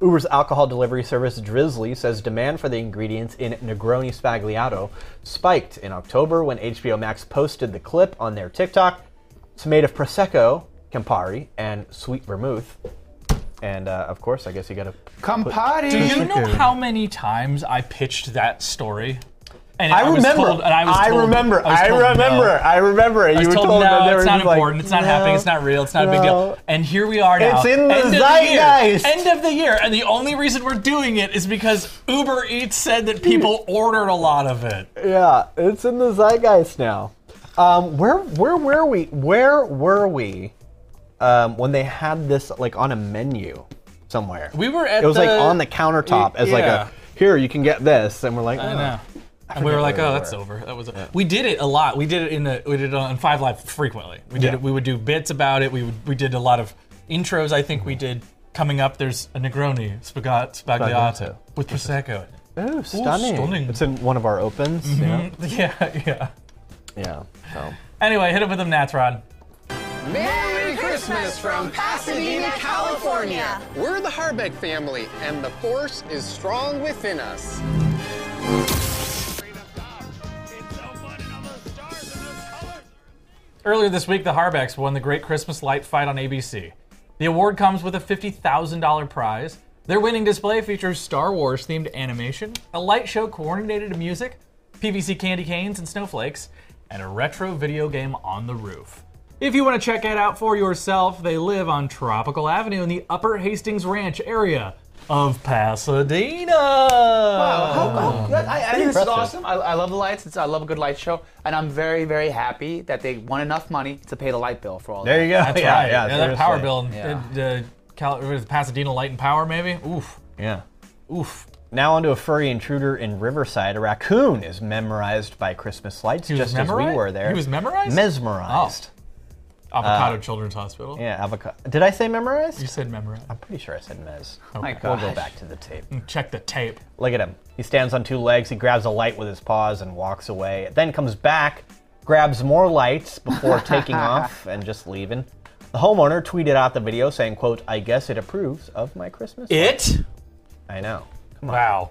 Uber's alcohol delivery service Drizly says demand for the ingredients in Negroni Sbagliato spiked in October when HBO Max posted the clip on their TikTok. It's made of Prosecco Campari, and sweet vermouth. And uh, of course, I guess you got to Campari. Do you know how many times I pitched that story? And I was remember. told- and I, was I told- remember. was I remember. no. I remember. I You were told, told no, it's not just like, important. it's not happening. It's not real. It's not a big deal. And here we are now. It's in the end zeitgeist. Of the year. End of the year. And the only reason we're doing it is because Uber Eats said that people ordered a lot of it. Yeah, it's in the zeitgeist now. Um, where where were we? Where were we um, when they had this like on a menu somewhere? We were at It was like on the countertop as like a here you can get this, and we're like, I oh. know. I And we were like, oh, that's over. That was. a We did it a lot. We did it in the. We did it on Five Live frequently. We did Yeah. it. We would do bits about it. We would. We did a lot of intros. I think we did. Coming up, there's a Negroni spagat sbagliato with prosecco. in it. Ooh, stunning. stunning. It's in one of our opens. Mhm. Yeah, yeah. Yeah. So. Anyway, hit it with them, Natron. Merry Christmas from Pasadena, California. We're the Harbeck family, and the force is strong within us. Earlier this week, the Harbecks won the Great Christmas Light Fight on ABC. The award comes with a $50,000 prize. Their winning display features Star Wars themed animation, a light show coordinated to music, PVC candy canes and snowflakes, and a retro video game on the roof. If you want to check it out for yourself, they live on Tropical Avenue in the Upper Hastings Ranch area of Pasadena. Wow, how, how, that- I, I think this is awesome. I, I love the lights. It's, I love a good light show, and I'm very, very happy that they won enough money to pay the light bill for all. There that. you go. That's Yeah, right. yeah, Yeah, that power bill in Yeah. in, uh, Cal- what is it, Pasadena Light and Power, maybe? Oof. Yeah. Oof. Now onto a furry intruder in Riverside. A raccoon is memorized by Christmas lights, He was just as we were there. He was memorized? Mesmerized. Avocado Uh, Children's Hospital. Yeah, avocado. Did I say memorized? You said memorized. I'm pretty sure I said mez. Oh my We'll go back to the tape. Check the tape. Look at him. He stands on two legs. He grabs a light with his paws and walks away. Then comes back, grabs more lights before taking off and just leaving. The homeowner tweeted out the video saying, "quote I guess it approves of my Christmas." lights." It? I know. Come on. Wow.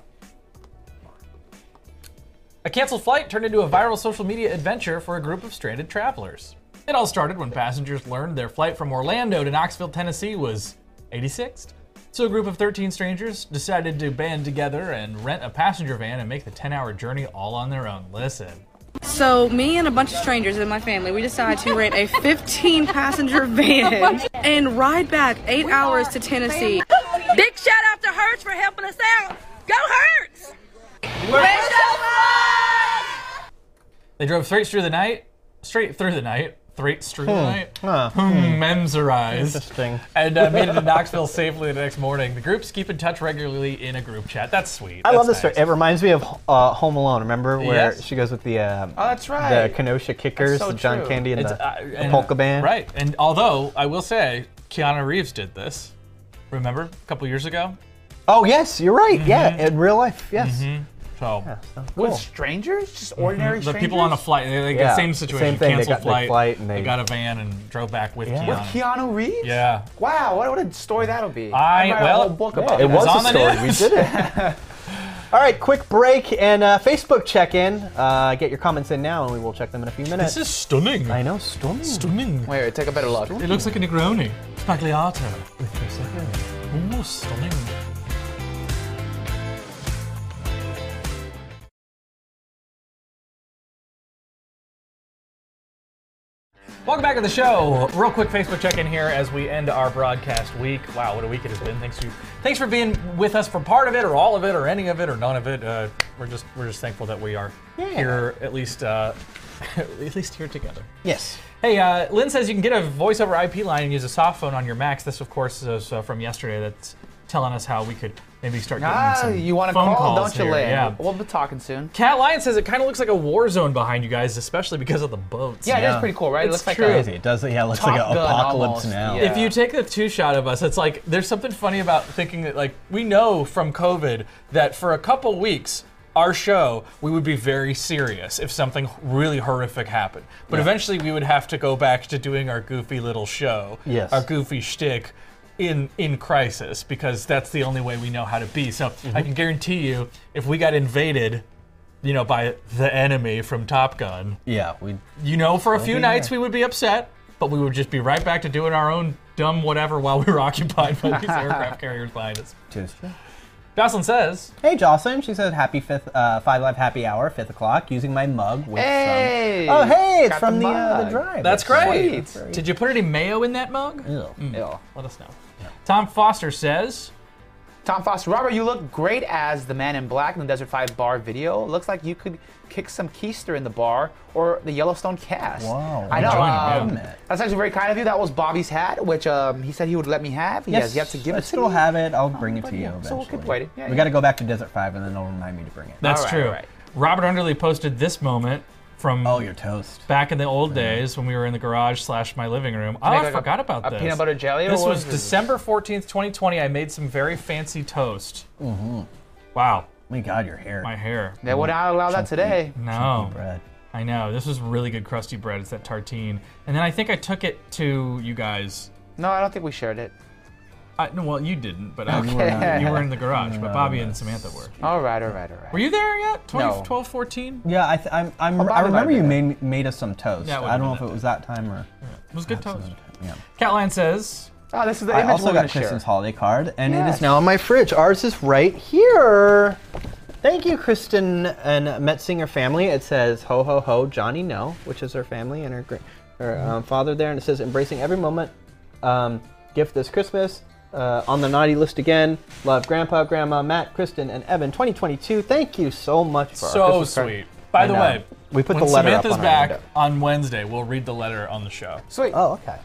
A canceled flight turned into a viral social media adventure for a group of stranded travelers. It all started when passengers learned their flight from Orlando to Knoxville, Tennessee was 86th. So a group of 13 strangers decided to band together and rent a passenger van and make the 10 hour journey all on their own. Listen. So me and a bunch of strangers in my family, we decided to rent a 15 passenger van and ride back eight hours to Tennessee. Big shout out to Hertz for helping us out. Go Hertz! They drove straight through the night, straight through the night, straight through the Hmm. Huh. Hmm, Hmm. memsorized, Interesting. and uh, made it to Knoxville safely the next morning. The groups keep in touch regularly in a group chat. That's sweet. I love this That's story. It reminds me of uh, Home Alone. Remember where Yes. she goes with the uh, Oh, that's right. the Kenosha Kickers, so the John true. Candy, and It's, the, uh, the and- polka band. Right. And although I will say, Keanu Reeves did this. Remember a couple years ago? Oh yes, you're right. Yeah, Mhm. in real life, yes. Mhm. So, With strangers, just ordinary the people on a flight, they, they Yeah, got same situation. same thing. They Canceled got the flight. flight and they, they- got a van and drove back with Yeah. Keanu. With Keanu Reeves? Yeah. Wow, what, what a story that'll be. I- might write well, a whole book Yeah, about it was on a the story. We did it. All right, quick break and uh, Facebook check-in. Uh, get your comments in now, and we will check them in a few minutes. This is stunning. I know, stunning. Stunning. Wait, wait, take a better look. It looks like a Negroni. Sbagliato. With prosecco. Oh, stunning. Welcome back to the show. Real quick Facebook check-in here as we end our broadcast week. Wow, what a week it has been. Thanks you, thanks for being with us for part of it, or all of it, or any of it, or none of it. Uh, we're just we're just thankful that we are here at least uh, at least here together. Yes. Hey, uh, Lynn says you can get a voice over IP line and use a soft phone on your Macs. This, of course, is uh, from yesterday. That's telling us how we could maybe start getting Ah, some you want to phone call? calls Don't you, here. Lynn? Yeah. We'll be talking soon. Cat Lion says it kind of looks like a war zone behind you guys, especially because of the boats. Yeah, it is pretty cool, right? It It's looks like a- Crazy. It does. Yeah, it looks like an apocalypse almost, now. yeah. If you take the two shot of us, it's like there's something funny about thinking that like we know from COVID that for a couple weeks our show we would be very serious if something really horrific happened. But Yeah. eventually we would have to go back to doing our goofy little show, Yes. our goofy shtick in in crisis because that's the only way we know how to be. So Mm-hmm. I can guarantee you if we got invaded you know, by the enemy from Top Gun. Yeah, we. You know, for a few nights there. we would be upset. but we would just be right back to doing our own dumb whatever while we were occupied by these aircraft carriers behind us. Tuesday. Jocelyn says, Hey Jocelyn, she says happy fifth uh, five live happy hour, fifth o'clock, using my mug with Hey! some. Oh hey, it's from the the uh, the drive. That's It's great. sweet. Did you put any mayo in that mug? Ew. Mm. Ew. Let us know. Tom Foster says, Tom Foster, Robert, you look great as the man in black in the Desert 5 bar video. Looks like you could kick some keister in the bar or the Yellowstone cast. Wow. I know. Um, him, yeah. that's actually very kind of you. That was Bobby's hat, which um, he said he would let me have. He has yet to give I it to still me. have it. I'll bring it to you yeah, so we'll keep waiting. Yeah, we yeah. got to go back to Desert Five, and then it'll remind me to bring it. That's All right, true. all right. Robert Underly posted this moment from Oh, your toast. back in the old days when we were in the garage slash my living room. Oh, I like a- forgot about a this. peanut butter jelly This was? December 14th, 2020. I made some very fancy toast. Mm-hmm. Wow, My God, your hair. my hair. They would not allow that today. No. Bread. I know. This was really good crusty bread. It's that tartine. And then I think I took it to you guys. No, I don't think we shared it. I, no, well, you didn't, but No, I, you were not. you were in the garage. You But Bobby not. and Samantha were. All right, all right, all right. Were you there yet? 20, No. 12, 14? Yeah, I th- I'm, I'm, Oh, I remember you made made us some toast. Yeah, I don't know if it was that time or. It was good toast. Yeah. Catline says, Oh, this is the I image also got gonna share. Kristen's holiday card, and it Yes. is now in my fridge. Ours is right here. Thank you, Kristen and Metzinger family. It says "Ho ho ho, Johnny no," which is her family and her her um, father there, and it says "Embracing every moment, um, gift this Christmas." Uh, on the naughty list again. Love Grandpa, Grandma, Matt, Kristen, and Evan. 2022. Thank you so much for our so Christmas card. sweet. By I the know. way, we put when the letter Samantha's up on back Our window. on Wednesday, we'll read the letter on the show. Sweet. Oh, okay.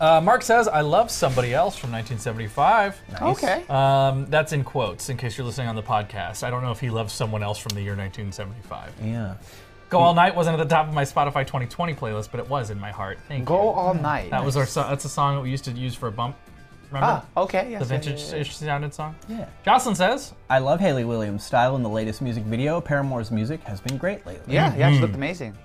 Uh, Mark says, I love somebody else from 1975. Okay. Um, that's in quotes, in case you're listening on the podcast. I don't know if he loves someone else from the year 1975. Yeah. Go All Night wasn't at the top of my Spotify 2020 playlist, but it was in my heart. Thank you. Go you. all night. That was our. So- that's a song that we used to use for a bump. Remember? Ah, okay. Yes, the yeah, yeah, vintage-ish yeah. sounded song. Yeah. Jocelyn says, I love Hayley Williams' style in the latest music video. Paramore's music has been great lately. Yeah, he actually Mm-hmm. looked amazing.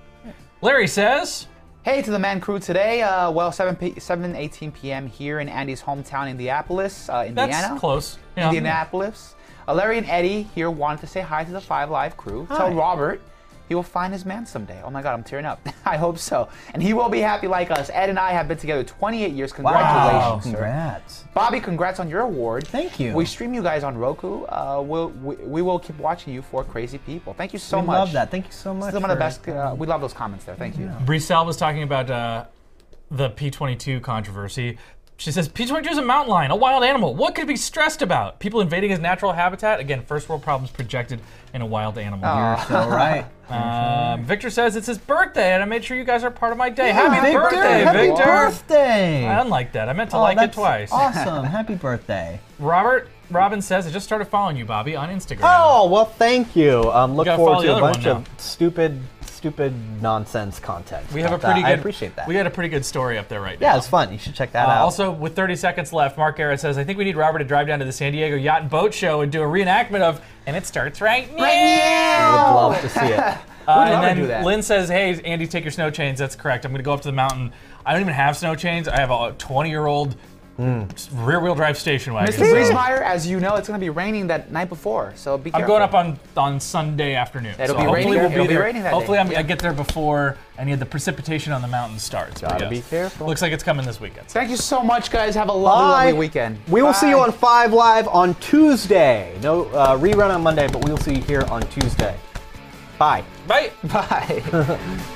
Larry says, Hey to the man crew today. Uh, well, 7 p- 7 18 p.m. here in Andy's hometown, Indianapolis, uh, Indiana. that's close. Yeah. Indianapolis. Uh, Larry and Eddie here wanted to say hi to the Five Live crew. Tell Robert he will find his man someday. Oh my God, I'm tearing up. I hope so. And he will be happy like us. Ed and I have been together 28 years. Congratulations, sir. Congrats. Bobby, congrats on your award. Thank you. We stream you guys on Roku. Uh, we'll, we, we will keep watching you for crazy people. Thank you so we much. love that. Thank you so much. This is one of the best. Uh, we love those comments there. Thank you. Bricel was talking about uh, the P22 controversy. She says P22 is a mountain lion, a wild animal. What could be stressed about? People invading his natural habitat? Again, first world problems projected in a wild animal. You're so right. Um, Victor says it's his birthday, and I made sure you guys are part of my day. Yeah, Happy Victor, birthday, happy Victor! birthday! I unlike that. I meant to Oh, like it twice. Awesome. Happy birthday. Robert Robin says I just started following you, Bobby, on Instagram. Oh, well, thank you. Um, look gotta forward to a bunch of stupid, stupid nonsense content. we have a pretty that. good. I appreciate that. We got a pretty good story up there right now. yeah, it's fun. You should check that Uh, out. also, with 30 seconds left, Mark Garrett says, I think we need Robert to drive down to the San Diego Yacht and Boat Show and do a reenactment of And It Starts Right Now. Right I would love to see it. Uh, and then do that. Lynn says, Hey, Andy, take your snow chains. That's correct. I'm going to go up to the mountain. I don't even have snow chains. I have a 20 year old rear wheel drive station wagon. Mr. so- Riesmeyer, as you know, it's going to be raining that night before, so be I'm going up on, on Sunday afternoon. It'll so be hopefully raining- we'll be it'll be there. raining that hopefully day. I'm, I get there before any of the precipitation on the mountain starts. But Gotta yes. be careful. Looks like it's coming this weekend. Thank you so much, guys. Have a lovely, Bye. lovely weekend. We will see you on Five Live on Tuesday. No uh, rerun on Monday, but we will see you here on Tuesday. Bye. Bye. Bye.